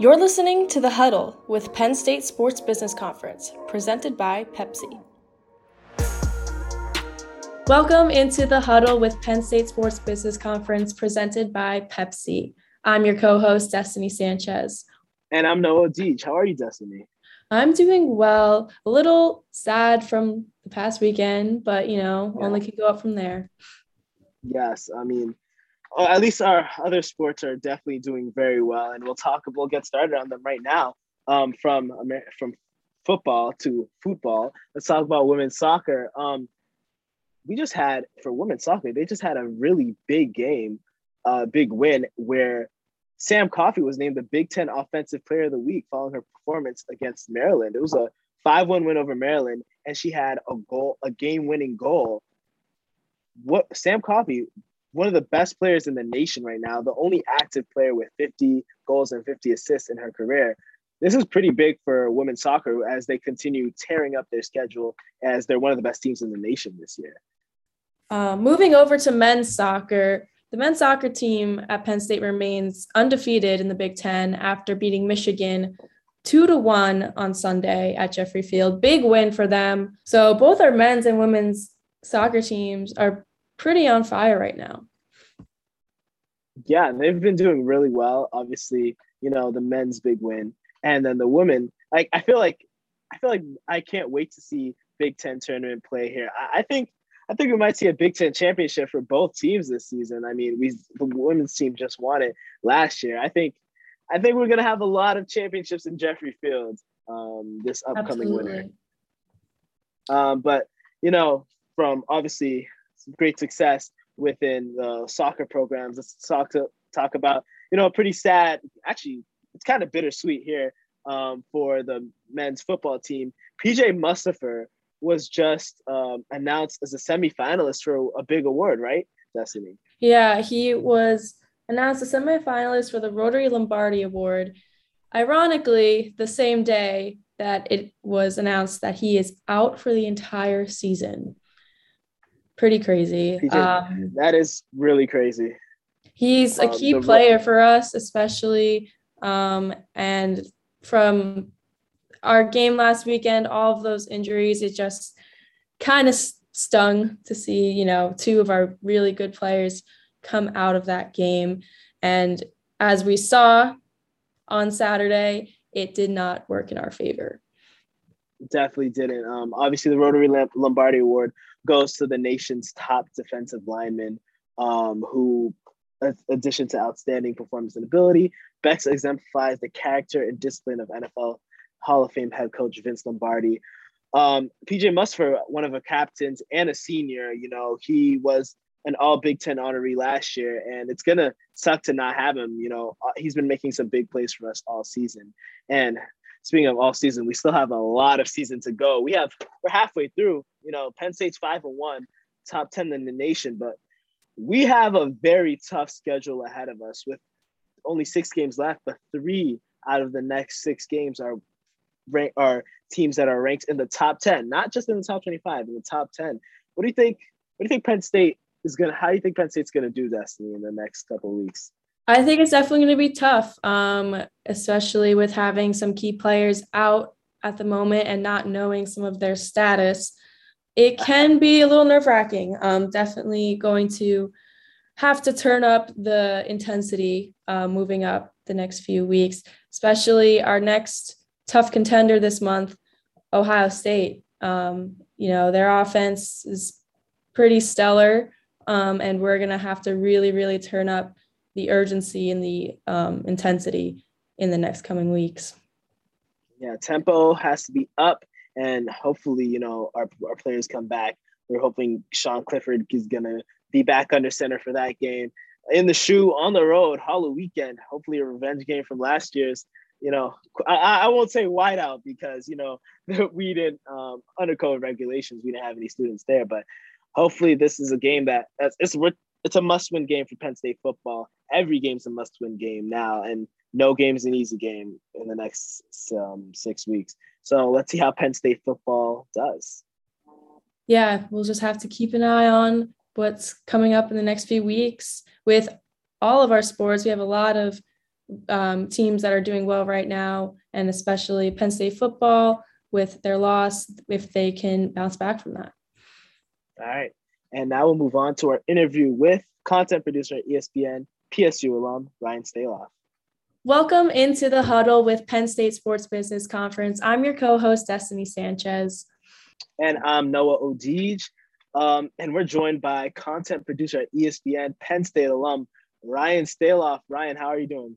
You're listening to The Huddle with Penn State Sports Business Conference, presented by Pepsi. Welcome into The Huddle with Penn State Sports Business Conference, presented by Pepsi. I'm your co host, Destiny Sanchez. And I'm Noah Deach. How are you, Destiny? I'm doing well. A little sad from the past weekend, but you know, yeah. only can go up from there. Yes, I mean, uh, at least our other sports are definitely doing very well, and we'll talk. We'll get started on them right now. Um, from from football to football, let's talk about women's soccer. Um, we just had for women's soccer, they just had a really big game, a uh, big win where Sam Coffey was named the Big Ten Offensive Player of the Week following her performance against Maryland. It was a 5 1 win over Maryland, and she had a goal, a game winning goal. What Sam Coffey, one of the best players in the nation right now, the only active player with 50 goals and 50 assists in her career. This is pretty big for women's soccer as they continue tearing up their schedule as they're one of the best teams in the nation this year. Uh, moving over to men's soccer, the men's soccer team at Penn State remains undefeated in the Big Ten after beating Michigan two to one on Sunday at Jeffrey Field. Big win for them. So both our men's and women's soccer teams are pretty on fire right now. Yeah, they've been doing really well. Obviously, you know, the men's big win. And then the women, like I feel like I feel like I can't wait to see Big Ten tournament play here. I, I think I think we might see a Big Ten championship for both teams this season. I mean, we the women's team just won it last year. I think I think we're gonna have a lot of championships in Jeffrey Field um, this upcoming Absolutely. winter. Um, but you know, from obviously great success within the soccer programs, let's talk to talk about you know a pretty sad. Actually, it's kind of bittersweet here um, for the men's football team. PJ Mustipher was just um, announced as a semifinalist for a big award, right, Destiny? Yeah, he was announced a semifinalist for the Rotary Lombardi Award. Ironically, the same day that it was announced that he is out for the entire season. Pretty crazy. Um, that is really crazy. He's a um, key player for us, especially. Um, and from our game last weekend, all of those injuries, it just kind of stung to see, you know, two of our really good players come out of that game. And as we saw on Saturday, it did not work in our favor. Definitely didn't. Um, obviously, the Rotary Lombardi Award goes to the nation's top defensive lineman um, who, in addition to outstanding performance and ability, Bex exemplifies the character and discipline of NFL Hall of Fame head coach Vince Lombardi. Um, PJ Mustipher, one of the captains and a senior, you know, he was an all Big Ten honoree last year, and it's gonna suck to not have him. You know, uh, he's been making some big plays for us all season. And speaking of all season, we still have a lot of season to go. We have we're halfway through. You know, Penn State's five and one, top ten in the nation, but we have a very tough schedule ahead of us with only six games left, but three out of the next six games are rank are teams that are ranked in the top 10, not just in the top 25, in the top 10. What do you think? What do you think Penn State is gonna how do you think Penn State's gonna do Destiny in the next couple weeks? I think it's definitely gonna be tough, um, especially with having some key players out at the moment and not knowing some of their status. It can be a little nerve-wracking. Um, definitely going to have to turn up the intensity uh, moving up the next few weeks, especially our next tough contender this month, Ohio State. Um, you know, their offense is pretty stellar, um, and we're going to have to really, really turn up the urgency and the um, intensity in the next coming weeks. Yeah, tempo has to be up, and hopefully, you know, our, our players come back. We're hoping Sean Clifford is to be back under center for that game. In the shoe on the road, Hollow weekend, hopefully a revenge game from last year's you know, I, I won't say whiteout because, you know, we didn't, um, under COVID regulations, we didn't have any students there. But hopefully this is a game that it's, it's a must win game for Penn State football. Every game's a must win game now. And no game's an easy game in the next um, six weeks. So let's see how Penn State football does. Yeah, we'll just have to keep an eye on what's coming up in the next few weeks with all of our sports. We have a lot of um, teams that are doing well right now, and especially Penn State football with their loss, if they can bounce back from that. All right. And now we'll move on to our interview with content producer at ESPN, PSU alum, Ryan Staloff. Welcome into the huddle with Penn State Sports Business Conference. I'm your co host, Destiny Sanchez. And I'm Noah Odige. Um, and we're joined by content producer at ESPN, Penn State alum, Ryan Staloff. Ryan, how are you doing?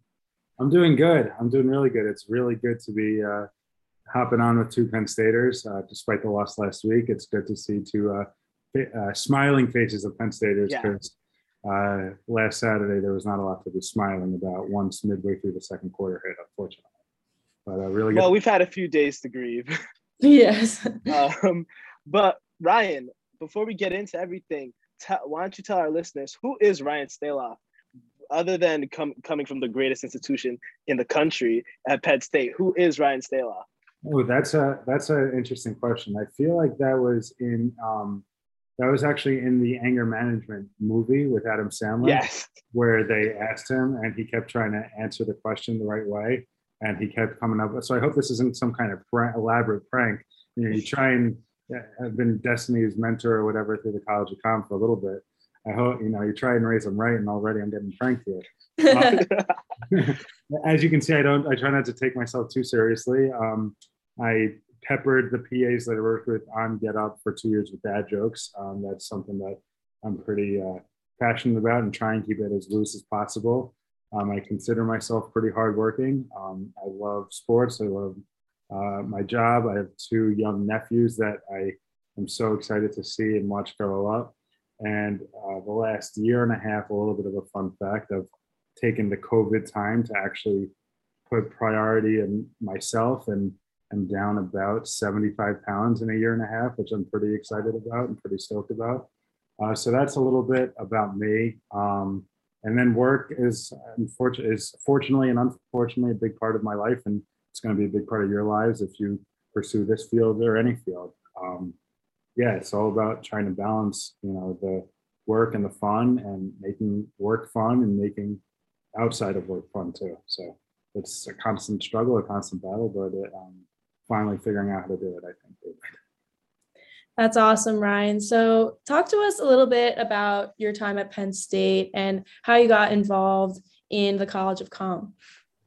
I'm doing good. I'm doing really good. It's really good to be uh, hopping on with two Penn Staters, uh, despite the loss last week. It's good to see two uh, uh smiling faces of Penn Staters because yeah. Uh, last Saturday there was not a lot to be smiling about once midway through the second quarter hit, unfortunately. But uh, really, well, we've had a few days to grieve. yes. um, but Ryan, before we get into everything, t- why don't you tell our listeners who is Ryan Staloff? Other than com- coming from the greatest institution in the country at Penn State, who is Ryan Staloff? Oh, that's a that's an interesting question. I feel like that was in um, that was actually in the anger management movie with Adam Sandler. Yes. Where they asked him and he kept trying to answer the question the right way and he kept coming up. So I hope this isn't some kind of prank, elaborate prank. You know, you try and have been Destiny's mentor or whatever through the College of Com for a little bit. I hope you know you try and raise them right, and already I'm getting pranked here. as you can see, I don't. I try not to take myself too seriously. Um, I peppered the PAs that I worked with on Get Up for two years with dad jokes. Um, that's something that I'm pretty uh, passionate about and try and keep it as loose as possible. Um, I consider myself pretty hardworking. Um, I love sports. I love uh, my job. I have two young nephews that I am so excited to see and watch grow up. And uh, the last year and a half, a little bit of a fun fact I've taken the COVID time to actually put priority in myself and I'm down about 75 pounds in a year and a half, which I'm pretty excited about and pretty stoked about. Uh, so that's a little bit about me. Um, and then work is unfortunately is fortunately and unfortunately a big part of my life, and it's going to be a big part of your lives if you pursue this field or any field. Um, yeah, it's all about trying to balance, you know, the work and the fun, and making work fun and making outside of work fun too. So it's a constant struggle, a constant battle, but it, um, finally figuring out how to do it, I think. That's awesome, Ryan. So, talk to us a little bit about your time at Penn State and how you got involved in the College of Com.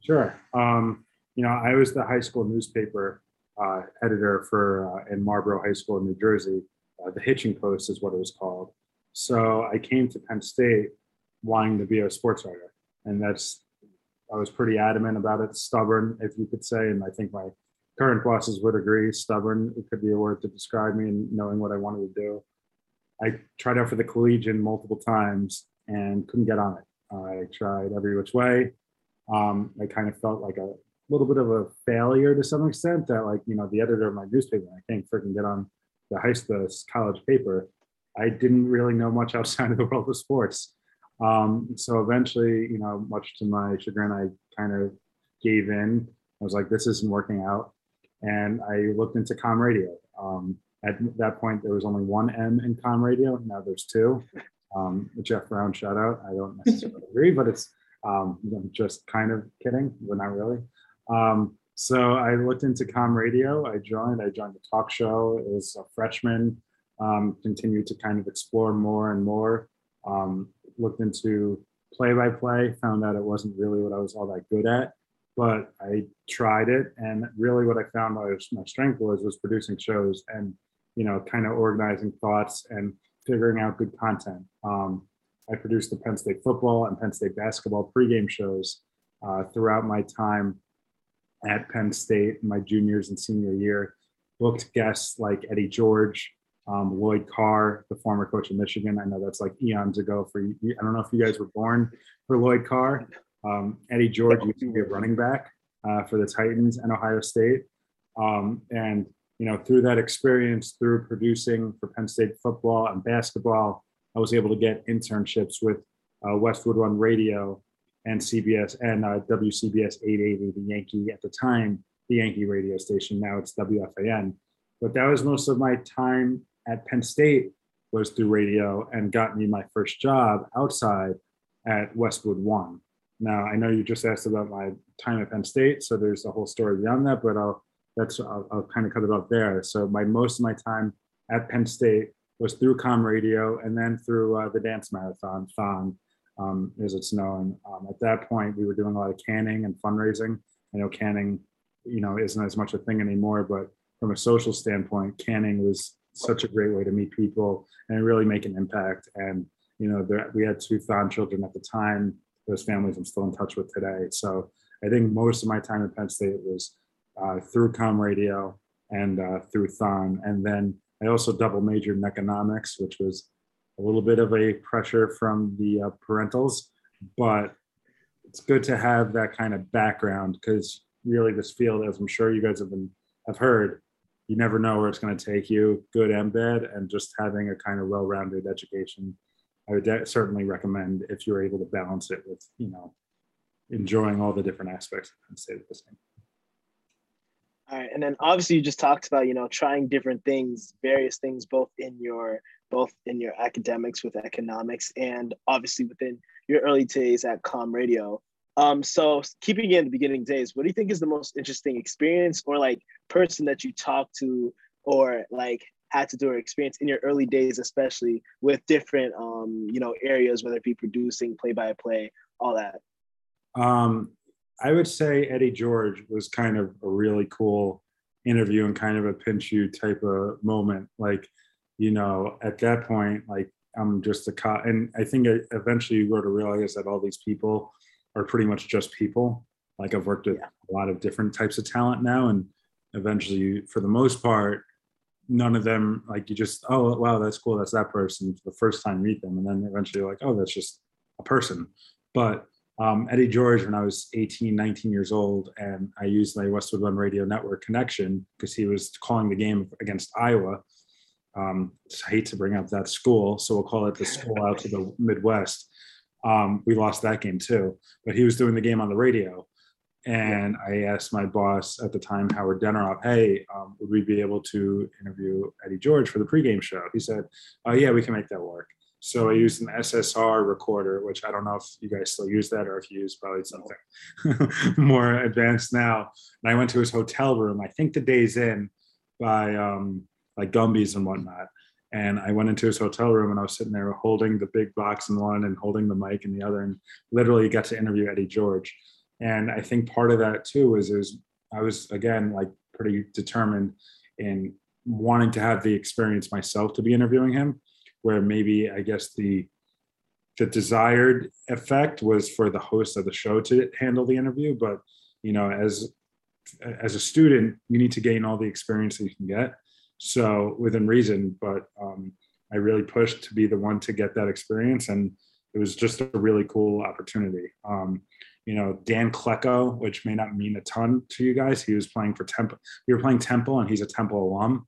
Sure. Um, you know, I was the high school newspaper uh, editor for uh, in Marlboro High School in New Jersey. Uh, the Hitching Post is what it was called. So I came to Penn State wanting to be a sports writer, and that's I was pretty adamant about it, stubborn, if you could say, and I think my current bosses would agree. Stubborn it could be a word to describe me and knowing what I wanted to do. I tried out for the collegian multiple times and couldn't get on it. I tried every which way. Um, I kind of felt like a little bit of a failure to some extent that like, you know, the editor of my newspaper, I can't freaking get on the high school college paper. I didn't really know much outside of the world of sports. Um, so eventually, you know, much to my chagrin, I kind of gave in. I was like, this isn't working out and I looked into com radio. Um, at that point, there was only one M in com radio. Now there's two. Um, Jeff Brown shout out. I don't necessarily agree, but it's um, I'm just kind of kidding, but not really. Um, so I looked into com radio. I joined. I joined the talk show as a freshman. Um, continued to kind of explore more and more. Um, looked into play by play. Found out it wasn't really what I was all that good at but I tried it, and really what I found was my strength was was producing shows and you know kind of organizing thoughts and figuring out good content. Um, I produced the Penn State football and Penn State basketball pregame shows uh, throughout my time at Penn State, my juniors and senior year. Booked guests like Eddie George, um, Lloyd Carr, the former coach of Michigan. I know that's like eons ago for you. I don't know if you guys were born for Lloyd Carr, um, Eddie George used to be a running back uh, for the Titans and Ohio State. Um, and, you know, through that experience, through producing for Penn State football and basketball, I was able to get internships with uh, Westwood One Radio and CBS and uh, WCBS 880, the Yankee at the time, the Yankee radio station. Now it's WFAN. But that was most of my time at Penn State was through radio and got me my first job outside at Westwood One. Now, I know you just asked about my time at Penn State, so there's a whole story beyond that, but I'll that's I'll, I'll kind of cut it off there. So my most of my time at Penn State was through Com Radio and then through uh, the dance marathon, Thon, um, as it's known. Um, at that point, we were doing a lot of canning and fundraising. I know canning, you know, isn't as much a thing anymore, but from a social standpoint, canning was such a great way to meet people and really make an impact. And you know, there, we had two Thon children at the time. Those families I'm still in touch with today. So I think most of my time at Penn State was uh, through Com Radio and uh, through Thon. And then I also double majored in economics, which was a little bit of a pressure from the uh, parentals, but it's good to have that kind of background because really this field, as I'm sure you guys have been have heard, you never know where it's going to take you, good and bad, and just having a kind of well-rounded education, I would certainly recommend if you're able to balance it with, you know, enjoying all the different aspects State at the same. All right, and then obviously you just talked about you know trying different things, various things, both in your both in your academics with economics and obviously within your early days at Com Radio. Um, so keeping in the beginning days, what do you think is the most interesting experience or like person that you talked to or like had to do or experience in your early days, especially with different um, you know, areas, whether it be producing, play by play, all that? Um, I would say Eddie George was kind of a really cool interview and kind of a pinch you type of moment. Like, you know, at that point, like I'm just a cop. And I think eventually you grow to realize that all these people are pretty much just people. Like I've worked with yeah. a lot of different types of talent now. And eventually, for the most part, none of them like you just, oh, wow, that's cool. That's that person the first time meet them. And then eventually like, oh, that's just a person. But um, Eddie George when I was 18, 19 years old, and I used my Westwood One Radio Network connection because he was calling the game against Iowa. Um, I hate to bring up that school, so we'll call it the school out to the Midwest. Um, we lost that game too, but he was doing the game on the radio. And I asked my boss at the time, Howard Deneroff, hey, um, would we be able to interview Eddie George for the pregame show? He said, oh, yeah, we can make that work. So I used an SSR recorder, which I don't know if you guys still use that or if you use probably something more advanced now. And I went to his hotel room, I think the days in by um, like Gumby's and whatnot. And I went into his hotel room and I was sitting there holding the big box in one and holding the mic in the other and literally got to interview Eddie George. And I think part of that too is, is I was again like pretty determined in wanting to have the experience myself to be interviewing him where maybe I guess the the desired effect was for the host of the show to handle the interview, but you know, as as a student, you need to gain all the experience that you can get. So within reason, but um, I really pushed to be the one to get that experience, and it was just a really cool opportunity. Um, you know, Dan Klecko, which may not mean a ton to you guys, he was playing for Temple. We were playing Temple, and he's a Temple alum.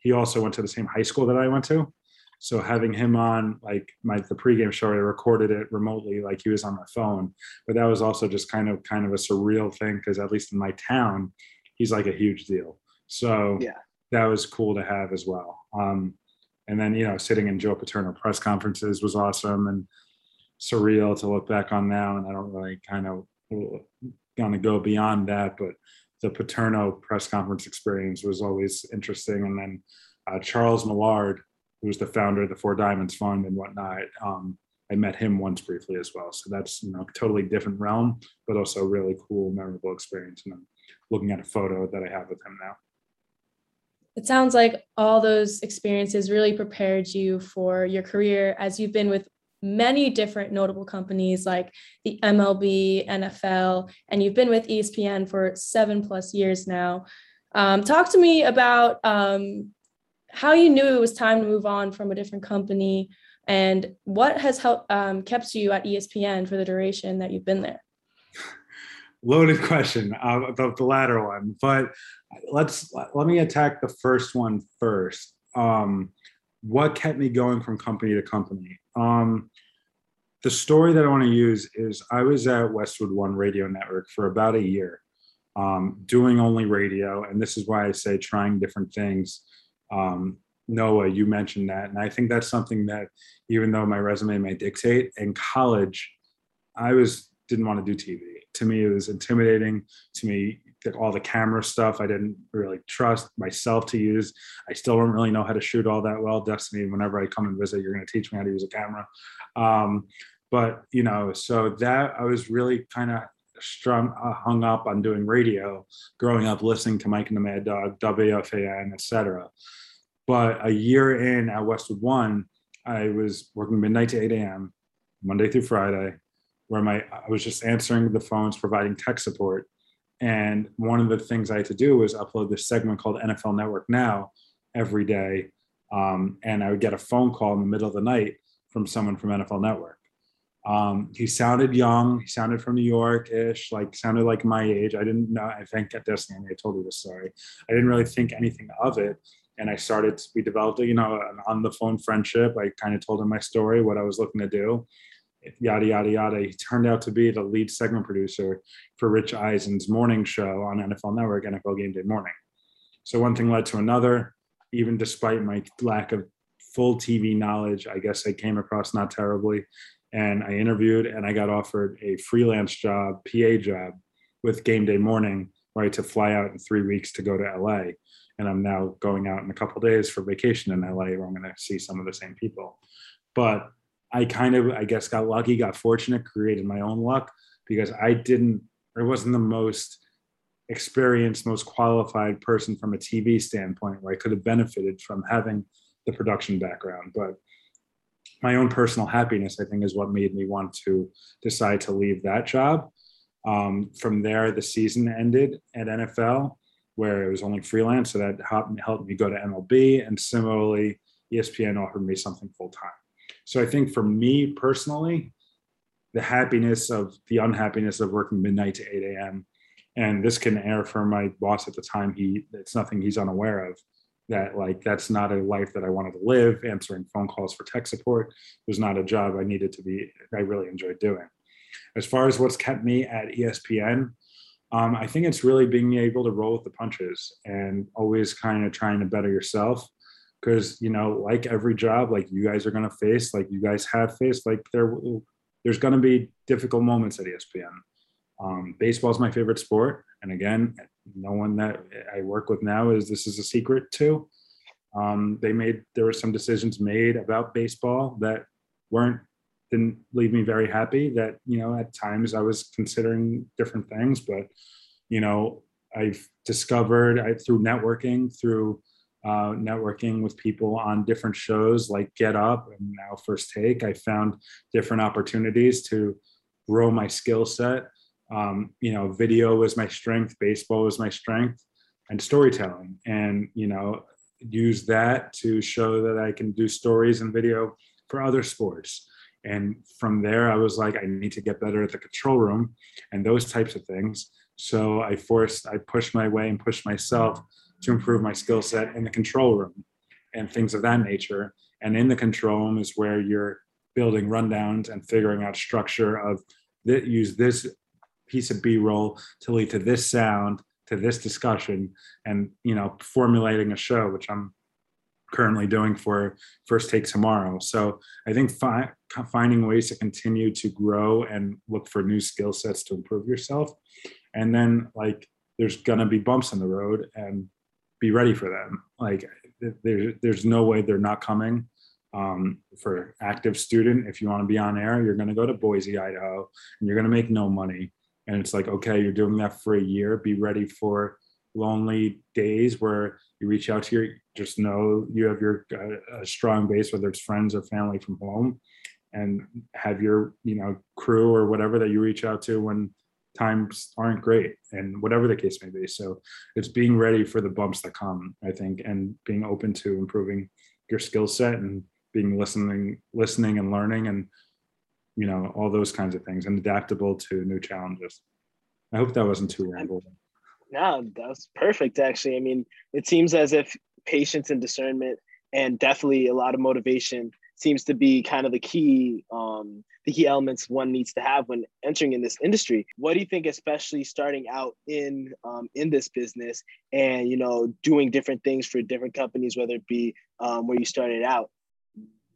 He also went to the same high school that I went to. So having him on like my the pregame show, I recorded it remotely, like he was on my phone. But that was also just kind of kind of a surreal thing because at least in my town, he's like a huge deal. So yeah, that was cool to have as well. Um, and then you know, sitting in Joe Paterno press conferences was awesome and surreal to look back on now. And I don't really kind of gonna go beyond that, but the Paterno press conference experience was always interesting. And then uh, Charles Millard who's the founder of the Four Diamonds Fund and whatnot. Um, I met him once briefly as well. So that's you know totally different realm, but also a really cool, memorable experience. And I'm looking at a photo that I have with him now. It sounds like all those experiences really prepared you for your career as you've been with many different notable companies like the MLB, NFL, and you've been with ESPN for seven plus years now. Um, talk to me about um, how you knew it was time to move on from a different company and what has helped um, kept you at espn for the duration that you've been there loaded question uh, about the latter one but let's let me attack the first one first um, what kept me going from company to company um, the story that i want to use is i was at westwood one radio network for about a year um, doing only radio and this is why i say trying different things um, Noah, you mentioned that. And I think that's something that, even though my resume may dictate, in college, I was didn't want to do TV. To me, it was intimidating. To me, all the camera stuff I didn't really trust myself to use. I still don't really know how to shoot all that well. Destiny, whenever I come and visit, you're going to teach me how to use a camera. Um, but you know, so that I was really kind of strung, uh, hung up on doing radio, growing up listening to Mike and the Mad Dog, WFAN, etc. But a year in at Westwood One, I was working midnight to 8 a.m. Monday through Friday, where my I was just answering the phones, providing tech support. And one of the things I had to do was upload this segment called NFL Network Now every day. Um, and I would get a phone call in the middle of the night from someone from NFL Network. Um, he sounded young. He sounded from New York-ish, like sounded like my age. I didn't know. I think at this I told you this story. I didn't really think anything of it, and I started. We developed, you know, an on-the-phone friendship. I kind of told him my story, what I was looking to do, yada yada yada. He turned out to be the lead segment producer for Rich Eisen's morning show on NFL Network, NFL Game Day Morning. So one thing led to another. Even despite my lack of full TV knowledge, I guess I came across not terribly and I interviewed and I got offered a freelance job, PA job with Game Day Morning, right to fly out in three weeks to go to LA. And I'm now going out in a couple days for vacation in LA where I'm going to see some of the same people. But I kind of, I guess, got lucky, got fortunate, created my own luck because I didn't, I wasn't the most experienced, most qualified person from a TV standpoint where I could have benefited from having the production background. But my own personal happiness, I think, is what made me want to decide to leave that job. Um, from there, the season ended at NFL, where it was only freelance, so that helped me go to MLB. And similarly, ESPN offered me something full time. So I think for me personally, the happiness of the unhappiness of working midnight to 8 a.m. And this can air for my boss at the time. He it's nothing he's unaware of that like that's not a life that I wanted to live. Answering phone calls for tech support was not a job I needed to be. I really enjoyed doing. As far as what's kept me at ESPN, um, I think it's really being able to roll with the punches and always kind of trying to better yourself. Because you know, like every job, like you guys are going to face, like you guys have faced, like there, there's going to be difficult moments at ESPN. Um, baseball is my favorite sport, and again, no one that I work with now is this is a secret too Um, they made there were some decisions made about baseball that weren't didn't leave me very happy. That you know at times I was considering different things, but you know I've discovered I, through networking through uh, networking with people on different shows like Get Up and now First Take. I found different opportunities to grow my skill set um, you know, video was my strength, baseball was my strength, and storytelling. And, you know, use that to show that I can do stories and video for other sports. And from there, I was like, I need to get better at the control room and those types of things. So I forced, I pushed my way and pushed myself to improve my skill set in the control room and things of that nature. And in the control room is where you're building rundowns and figuring out structure of that use this piece of b-roll to lead to this sound to this discussion and you know formulating a show which i'm currently doing for first take tomorrow so i think fi- finding ways to continue to grow and look for new skill sets to improve yourself and then like there's gonna be bumps in the road and be ready for them. Like there's there's no way they're not coming. Um, for active student if you want to be on air you're going to go to boise idaho and you're going to make no money. And it's like okay you're doing that for a year be ready for lonely days where you reach out to your just know you have your uh, a strong base whether it's friends or family from home and have your you know crew or whatever that you reach out to when times aren't great and whatever the case may be so it's being ready for the bumps that come i think and being open to improving your skill set and being listening listening and learning and you know, all those kinds of things and adaptable to new challenges. I hope that wasn't too rambling. No, that's perfect, actually. I mean, it seems as if patience and discernment and definitely a lot of motivation seems to be kind of the key um, the key elements one needs to have when entering in this industry what do you think especially starting out in um, in this business and you know doing different things for different companies whether it be um, where you started out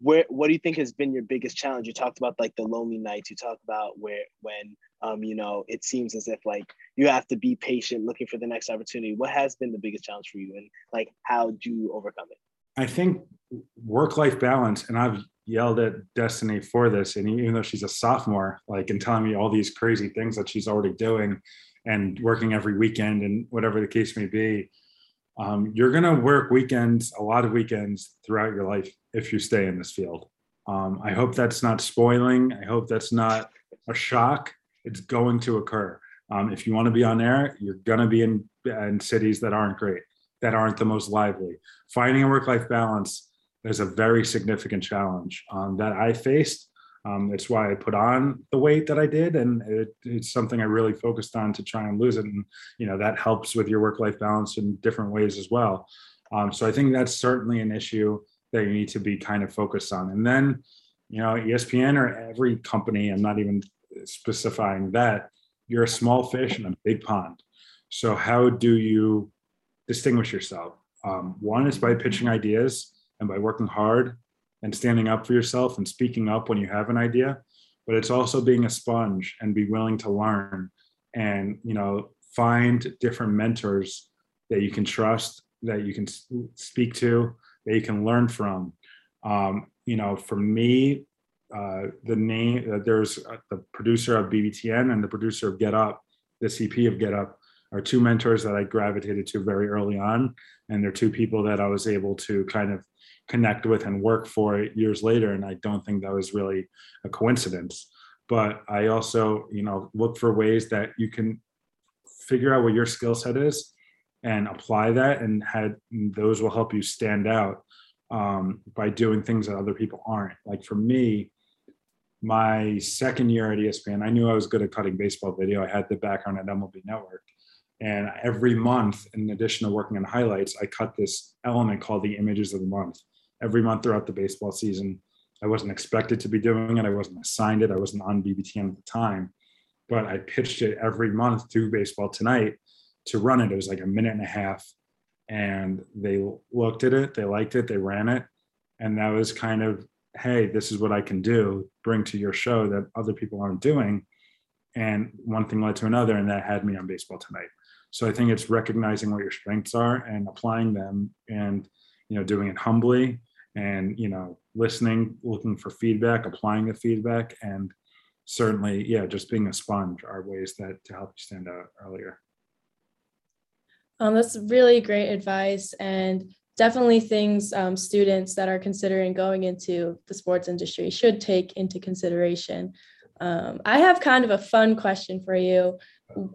where what do you think has been your biggest challenge? You talked about like the lonely nights. You talked about where when um, you know it seems as if like you have to be patient, looking for the next opportunity. What has been the biggest challenge for you, and like how do you overcome it? I think work life balance, and I've yelled at Destiny for this, and even though she's a sophomore, like and telling me all these crazy things that she's already doing, and working every weekend and whatever the case may be, um, you're going to work weekends, a lot of weekends throughout your life if you stay in this field. Um, I hope that's not spoiling. I hope that's not a shock. It's going to occur. Um, if you want to be on air, you're going to be in, in cities that aren't great, that aren't the most lively. Finding a work life balance is a very significant challenge um, that I faced. Um, it's why I put on the weight that I did, and it, it's something I really focused on to try and lose it. And you know that helps with your work-life balance in different ways as well. Um, so I think that's certainly an issue that you need to be kind of focused on. And then, you know, ESPN or every company, I'm not even specifying that you're a small fish in a big pond. So how do you distinguish yourself? Um, one is by pitching ideas and by working hard and standing up for yourself and speaking up when you have an idea but it's also being a sponge and be willing to learn and you know find different mentors that you can trust that you can speak to that you can learn from um, you know for me uh, the name uh, there's uh, the producer of bbtn and the producer of get up the cp of get up are two mentors that i gravitated to very early on and they're two people that i was able to kind of connect with and work for years later. And I don't think that was really a coincidence. But I also, you know, look for ways that you can figure out what your skill set is and apply that and had those will help you stand out um, by doing things that other people aren't like for me my second year at espn i knew i was good at cutting baseball video i had the background at mlb network and every month in addition to working on highlights i cut this element called the images of the month every month throughout the baseball season. I wasn't expected to be doing it. I wasn't assigned it. I wasn't on BBTN at the time, but I pitched it every month to Baseball Tonight to run it. It was like a minute and a half, and they looked at it, they liked it, they ran it, and that was kind of, hey, this is what I can do, bring to your show that other people aren't doing. And one thing led to another, and that had me on Baseball Tonight. So I think it's recognizing what your strengths are and applying them, and you know, doing it humbly and you know listening looking for feedback applying the feedback and certainly yeah just being a sponge are ways that to help you stand out earlier. Um, that's really great advice and definitely things um, students that are considering going into the sports industry should take into consideration. Um, i have kind of a fun question for you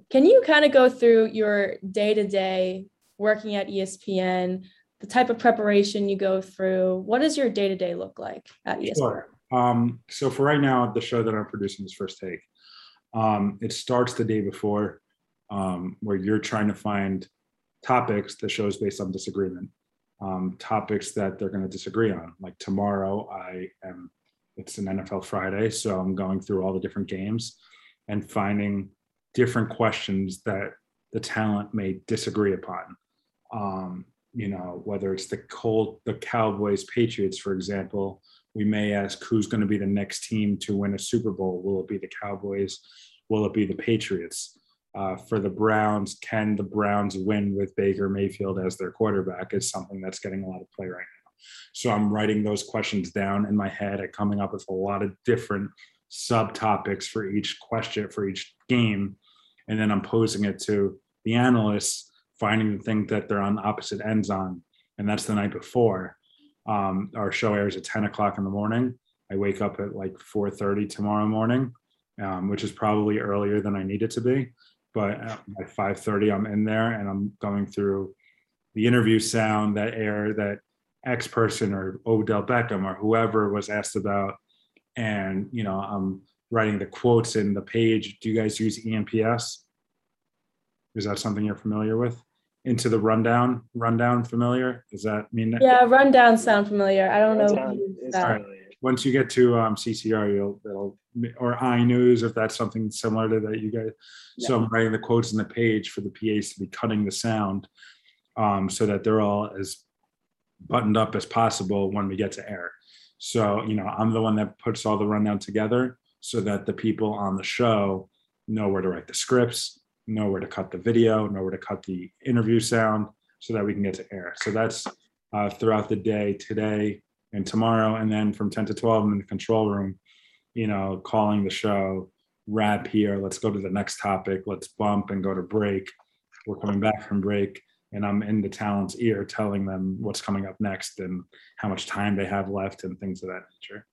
can you kind of go through your day-to-day working at espn the type of preparation you go through. What does your day to day look like at ESPN? Sure. Um, so for right now, the show that I'm producing is First Take. Um, it starts the day before, um, where you're trying to find topics. The show is based on disagreement, um, topics that they're going to disagree on. Like tomorrow, I am. It's an NFL Friday, so I'm going through all the different games and finding different questions that the talent may disagree upon. Um, you know, whether it's the Colt, the Cowboys, Patriots, for example, we may ask who's going to be the next team to win a Super Bowl. Will it be the Cowboys? Will it be the Patriots? Uh, for the Browns, can the Browns win with Baker Mayfield as their quarterback? Is something that's getting a lot of play right now. So I'm writing those questions down in my head and coming up with a lot of different subtopics for each question for each game, and then I'm posing it to the analysts finding the thing that they're on opposite ends on, and that's the night before. Um, our show airs at 10 o'clock in the morning. I wake up at like 4:30 tomorrow morning, um, which is probably earlier than I need it to be. But by 5:30, I'm in there and I'm going through the interview sound that air that X person or Odell Beckham or whoever was asked about, and you know I'm writing the quotes in the page. Do you guys use ENPS? Is that something you're familiar with? Into the rundown, rundown familiar? Does that mean that? Yeah, rundown sound familiar. I don't know. Right. Once you get to um, CCR, you'll it'll or iNews if that's something similar to that you guys. Yeah. So I'm writing the quotes in the page for the PAs to be cutting the sound, um, so that they're all as buttoned up as possible when we get to air. So, you know, I'm the one that puts all the rundown together so that the people on the show know where to write the scripts, know where to cut the video, know where to cut the interview sound so that we can get to air. So that's uh, throughout the day today and tomorrow. And then from 10 to 12, I'm in the control room, you know, calling the show, wrap here, let's go to the next topic, let's bump and go to break. We're coming back from break and I'm in the talent's ear telling them what's coming up next and how much time they have left and things of that nature.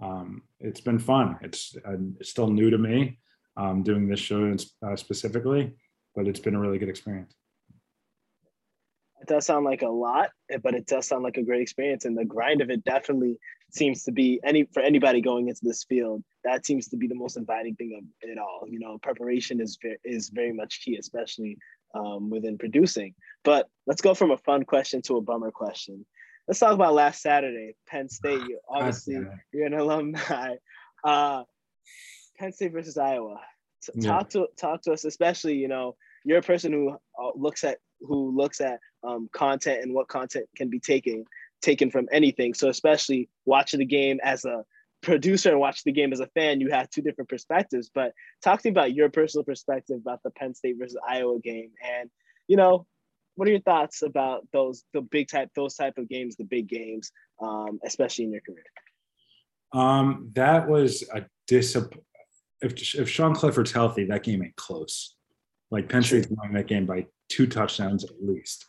Um, it's been fun. It's, uh, it's still new to me um, doing this show uh, specifically, but it's been a really good experience. It does sound like a lot, but it does sound like a great experience. And the grind of it definitely seems to be any for anybody going into this field. That seems to be the most inviting thing of it all. You know, preparation is is very much key, especially um, within producing. But let's go from a fun question to a bummer question. Let's talk about last Saturday, Penn State. You obviously you're an alumni. Uh, Penn State versus Iowa. T- talk to talk to us, especially you know you're a person who uh, looks at who looks at um, content and what content can be taken taken from anything. So especially watching the game as a producer and watching the game as a fan, you have two different perspectives. But talk to me about your personal perspective about the Penn State versus Iowa game, and you know, what are your thoughts about those the big type those type of games, the big games, um, especially in your career? Um, that was a disappointment. If if Sean Clifford's healthy, that game ain't close. Like Penn State's winning that game by two touchdowns at least.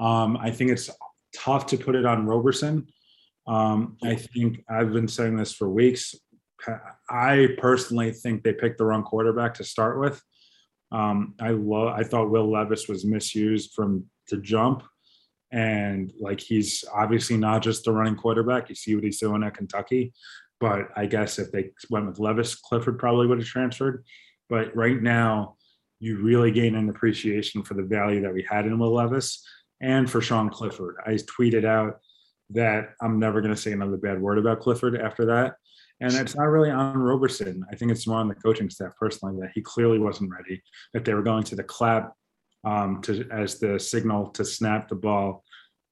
Um, I think it's tough to put it on Roberson. Um, I think I've been saying this for weeks. I personally think they picked the wrong quarterback to start with. Um, I love. I thought Will Levis was misused from to jump, and like he's obviously not just a running quarterback. You see what he's doing at Kentucky, but I guess if they went with Levis, Clifford probably would have transferred. But right now, you really gain an appreciation for the value that we had in Will Levis and for Sean Clifford. I tweeted out that I'm never going to say another bad word about Clifford after that. And it's not really on Roberson. I think it's more on the coaching staff personally that he clearly wasn't ready, that they were going to the clap um, to as the signal to snap the ball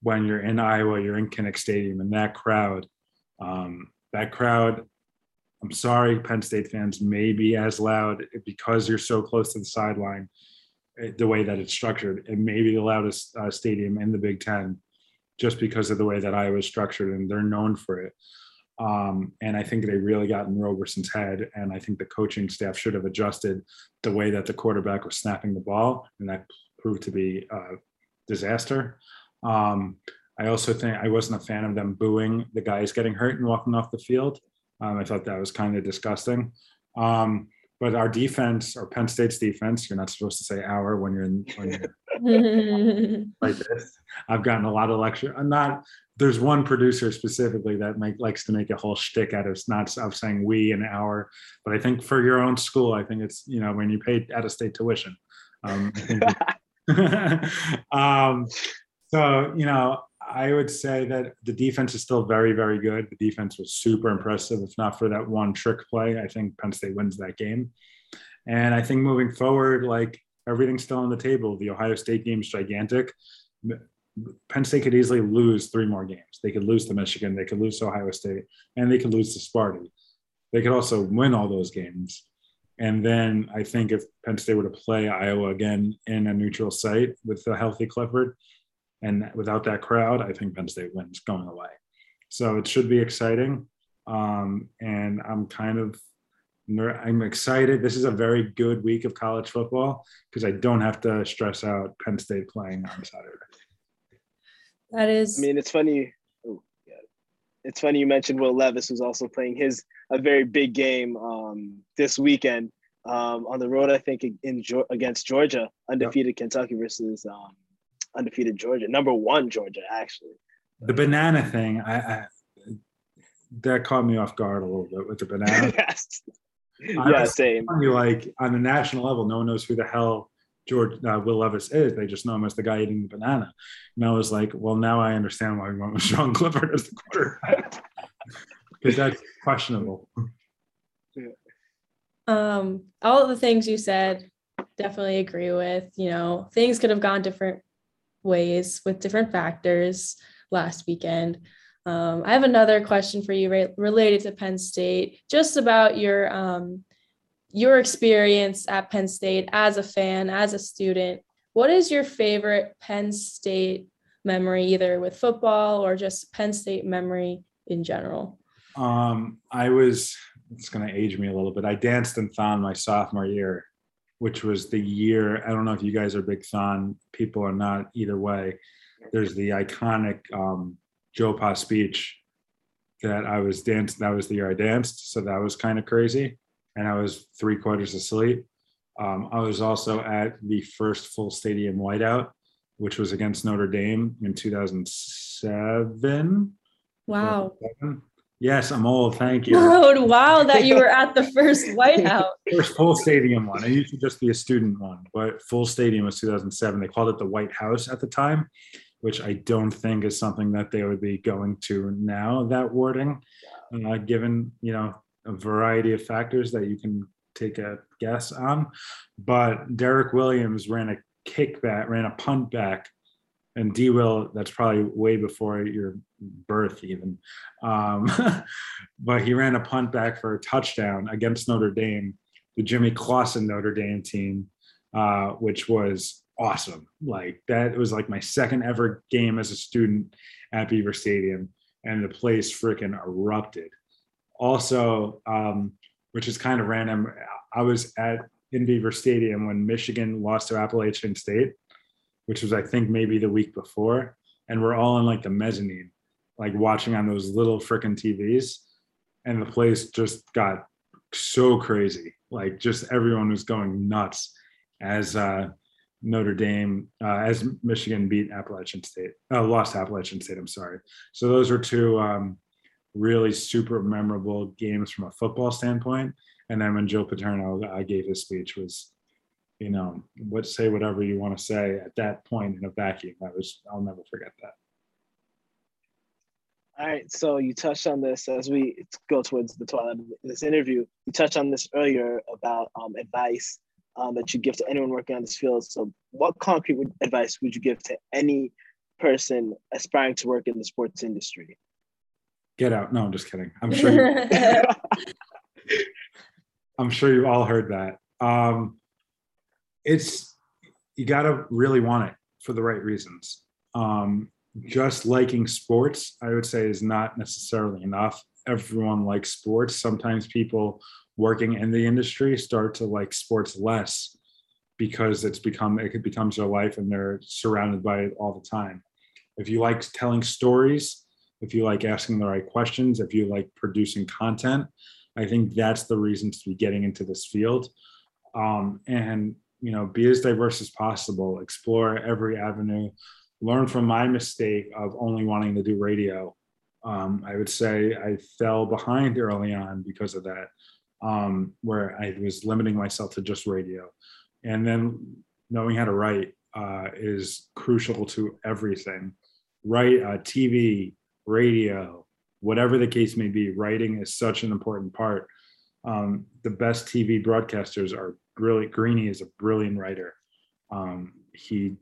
when you're in Iowa, you're in Kinnick Stadium, and that crowd, um, that crowd I'm sorry, Penn State fans may be as loud because you're so close to the sideline, eh, the way that it's structured. It may be the loudest uh, stadium in the Big Ten just because of the way that Iowa is structured and they're known for it. Um, and I think they really got in Roberson's head. And I think the coaching staff should have adjusted the way that the quarterback was snapping the ball. And that proved to be a disaster. Um, I also think I wasn't a fan of them booing the guys getting hurt and walking off the field. Um, I thought that was kind of disgusting. Um, but our defense, or Penn State's defense, you're not supposed to say our when you're in when you're like this. I've gotten a lot of lecture. I'm not. There's one producer specifically that make, likes to make a whole shtick out of not of saying we and our. But I think for your own school, I think it's you know when you pay out of state tuition. Um, um, so you know I would say that the defense is still very, very good. The defense was super impressive. If not for that one trick play, I think Penn State wins that game. And I think moving forward, like everything's still on the table. The Ohio State game is gigantic. Penn State could easily lose three more games. They could lose to Michigan, they could lose to Ohio State, and they could lose to Sparty. They could also win all those games. And then I think if Penn State were to play Iowa again in a neutral site with a healthy Clifford, and without that crowd, I think Penn State wins going away. So it should be exciting. Um, and I'm kind of I'm excited. This is a very good week of college football because I don't have to stress out Penn State playing on Saturday. That is. I mean, it's funny. Oh, yeah. It's funny you mentioned Will Levis was also playing his a very big game um, this weekend um, on the road. I think in against Georgia, undefeated yep. Kentucky versus um, undefeated Georgia, number one Georgia actually. The banana thing, I, I that caught me off guard a little bit with the banana. yes. Yeah, same. Like on the national level, no one knows who the hell George uh, Will Levis is. They just know him as the guy eating the banana. And I was like, well, now I understand why we went with Sean Clifford as the quarterback because that's questionable. Um, all of the things you said, definitely agree with. You know, things could have gone different ways with different factors last weekend. Um, I have another question for you re- related to Penn State, just about your um, your experience at Penn State as a fan, as a student. What is your favorite Penn State memory, either with football or just Penn State memory in general? Um, I was, it's going to age me a little bit. I danced in Thon my sophomore year, which was the year. I don't know if you guys are big Thon people or not. Either way, there's the iconic um, Joe Pa speech that I was dancing. That was the year I danced. So that was kind of crazy. And I was three quarters asleep. Um, I was also at the first full stadium whiteout, which was against Notre Dame in 2007. Wow. Yes, I'm old. Thank you. Oh, wow, that you were at the first whiteout. First full stadium one. I used to just be a student one, but full stadium was 2007. They called it the White House at the time, which I don't think is something that they would be going to now. That wording, uh, given you know a variety of factors that you can take a guess on. But Derrick Williams ran a kickback, ran a punt back, and D Will, that's probably way before your birth, even. Um, but he ran a punt back for a touchdown against Notre Dame, the Jimmy Clausen Notre Dame team, uh, which was awesome. Like that was like my second ever game as a student at Beaver Stadium, and the place freaking erupted. Also, um, which is kind of random. I was at in Beaver Stadium when Michigan lost to Appalachian State, which was I think maybe the week before, and we're all in like the mezzanine, like watching on those little freaking TVs, and the place just got so crazy. Like just everyone was going nuts as uh, Notre Dame, uh, as Michigan beat Appalachian State, uh, lost Appalachian State. I'm sorry. So those were two um, really super memorable games from a football standpoint. And then when Joe Paterno uh, gave his speech was, you know, what say whatever you want to say at that point in a vacuum. That was I'll never forget that. All right, so you touched on this as we go towards the twilight of this interview. You touched on this earlier about um, advice um, that you give to anyone working on this field. So, what concrete advice would you give to any person aspiring to work in the sports industry? Get out. No, I'm just kidding. I'm sure. You, I'm sure you all heard that. Um, it's you got to really want it for the right reasons. Um, just liking sports, I would say, is not necessarily enough. Everyone likes sports. Sometimes people working in the industry start to like sports less because it's become it becomes their life and they're surrounded by it all the time. If you like telling stories, if you like asking the right questions, if you like producing content, I think that's the reason to be getting into this field. Um, and you know, be as diverse as possible, explore every avenue, learn from my mistake of only wanting to do radio. Um, I would say I fell behind early on because of that, um, where I was limiting myself to just radio. And then knowing how to write uh, is crucial to everything. Write uh, TV, radio, whatever the case may be, writing is such an important part. Um, the best TV broadcasters are brilliant. Greeny is a brilliant writer. Um, he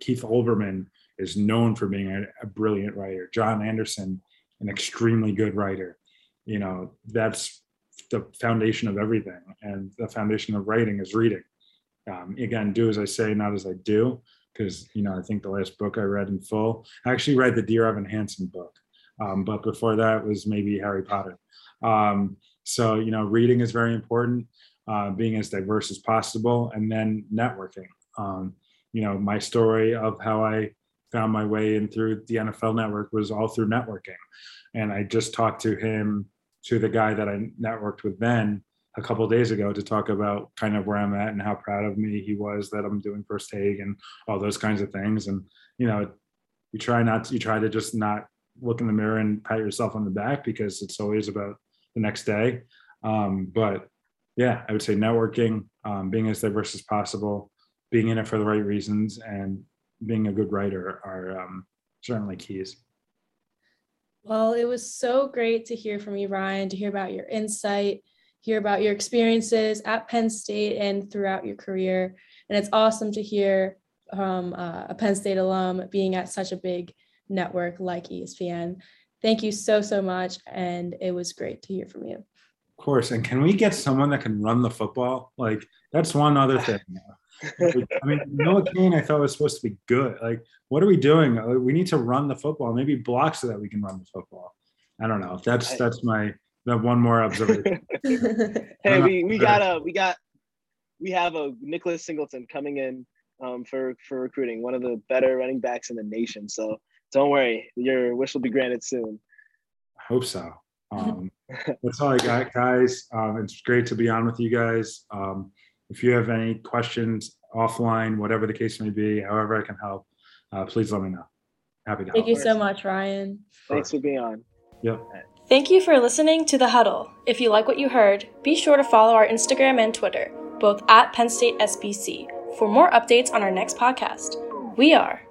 Keith Olbermann is known for being a, a, brilliant writer. John Anderson, an extremely good writer. You know, that's the foundation of everything, and the foundation of writing is reading. Um, again, do as I say, not as I do, because you know I think the last book I read in full. I actually read the Dear Evan Hansen book, um, but before that was maybe Harry Potter. Um, so you know, reading is very important. Uh, being as diverse as possible, and then networking. Um, you know, my story of how I found my way in through the NFL network was all through networking. And I just talked to him, to the guy that I networked with then a couple days ago to talk about kind of where I'm at and how proud of me he was that I'm doing first take and all those kinds of things. And, you know, you try not to, you try to just not look in the mirror and pat yourself on the back because it's always about the next day. Um, but yeah, I would say networking, um, being as diverse as possible, being in it for the right reasons, and being a good writer are um, certainly keys. Well, it was so great to hear from you, Ryan, to hear about your insight, hear about your experiences at Penn State and throughout your career. And it's awesome to hear from uh, a Penn State alum being at such a big network like ESPN. thank you so, so much. And it was great to hear from you. Of course. And can we get someone that can run the football? Like, that's one other thing. I mean, Noah Cain, I thought was supposed to be good. Like, what are we doing? Uh, we need to run the football, maybe block so that we can run the football. I don't know. That's that's my that one more observation. hey, we, we got a we got we have a Nicholas Singleton coming in um, for for recruiting, one of the better running backs in the nation. So don't worry, your wish will be granted soon. I hope so. Um, that's all I got, guys. Um, it's great to be on with you guys. Um, if you have any questions offline, whatever the case may be, however I can help, uh, please let me know. Happy to Thank help. you so much, Ryan. Thanks for being on. Yep. Thank you for listening to The Huddle. If you like what you heard, be sure to follow our Instagram and Twitter, both at Penn State SBC, for more updates on our next podcast. We are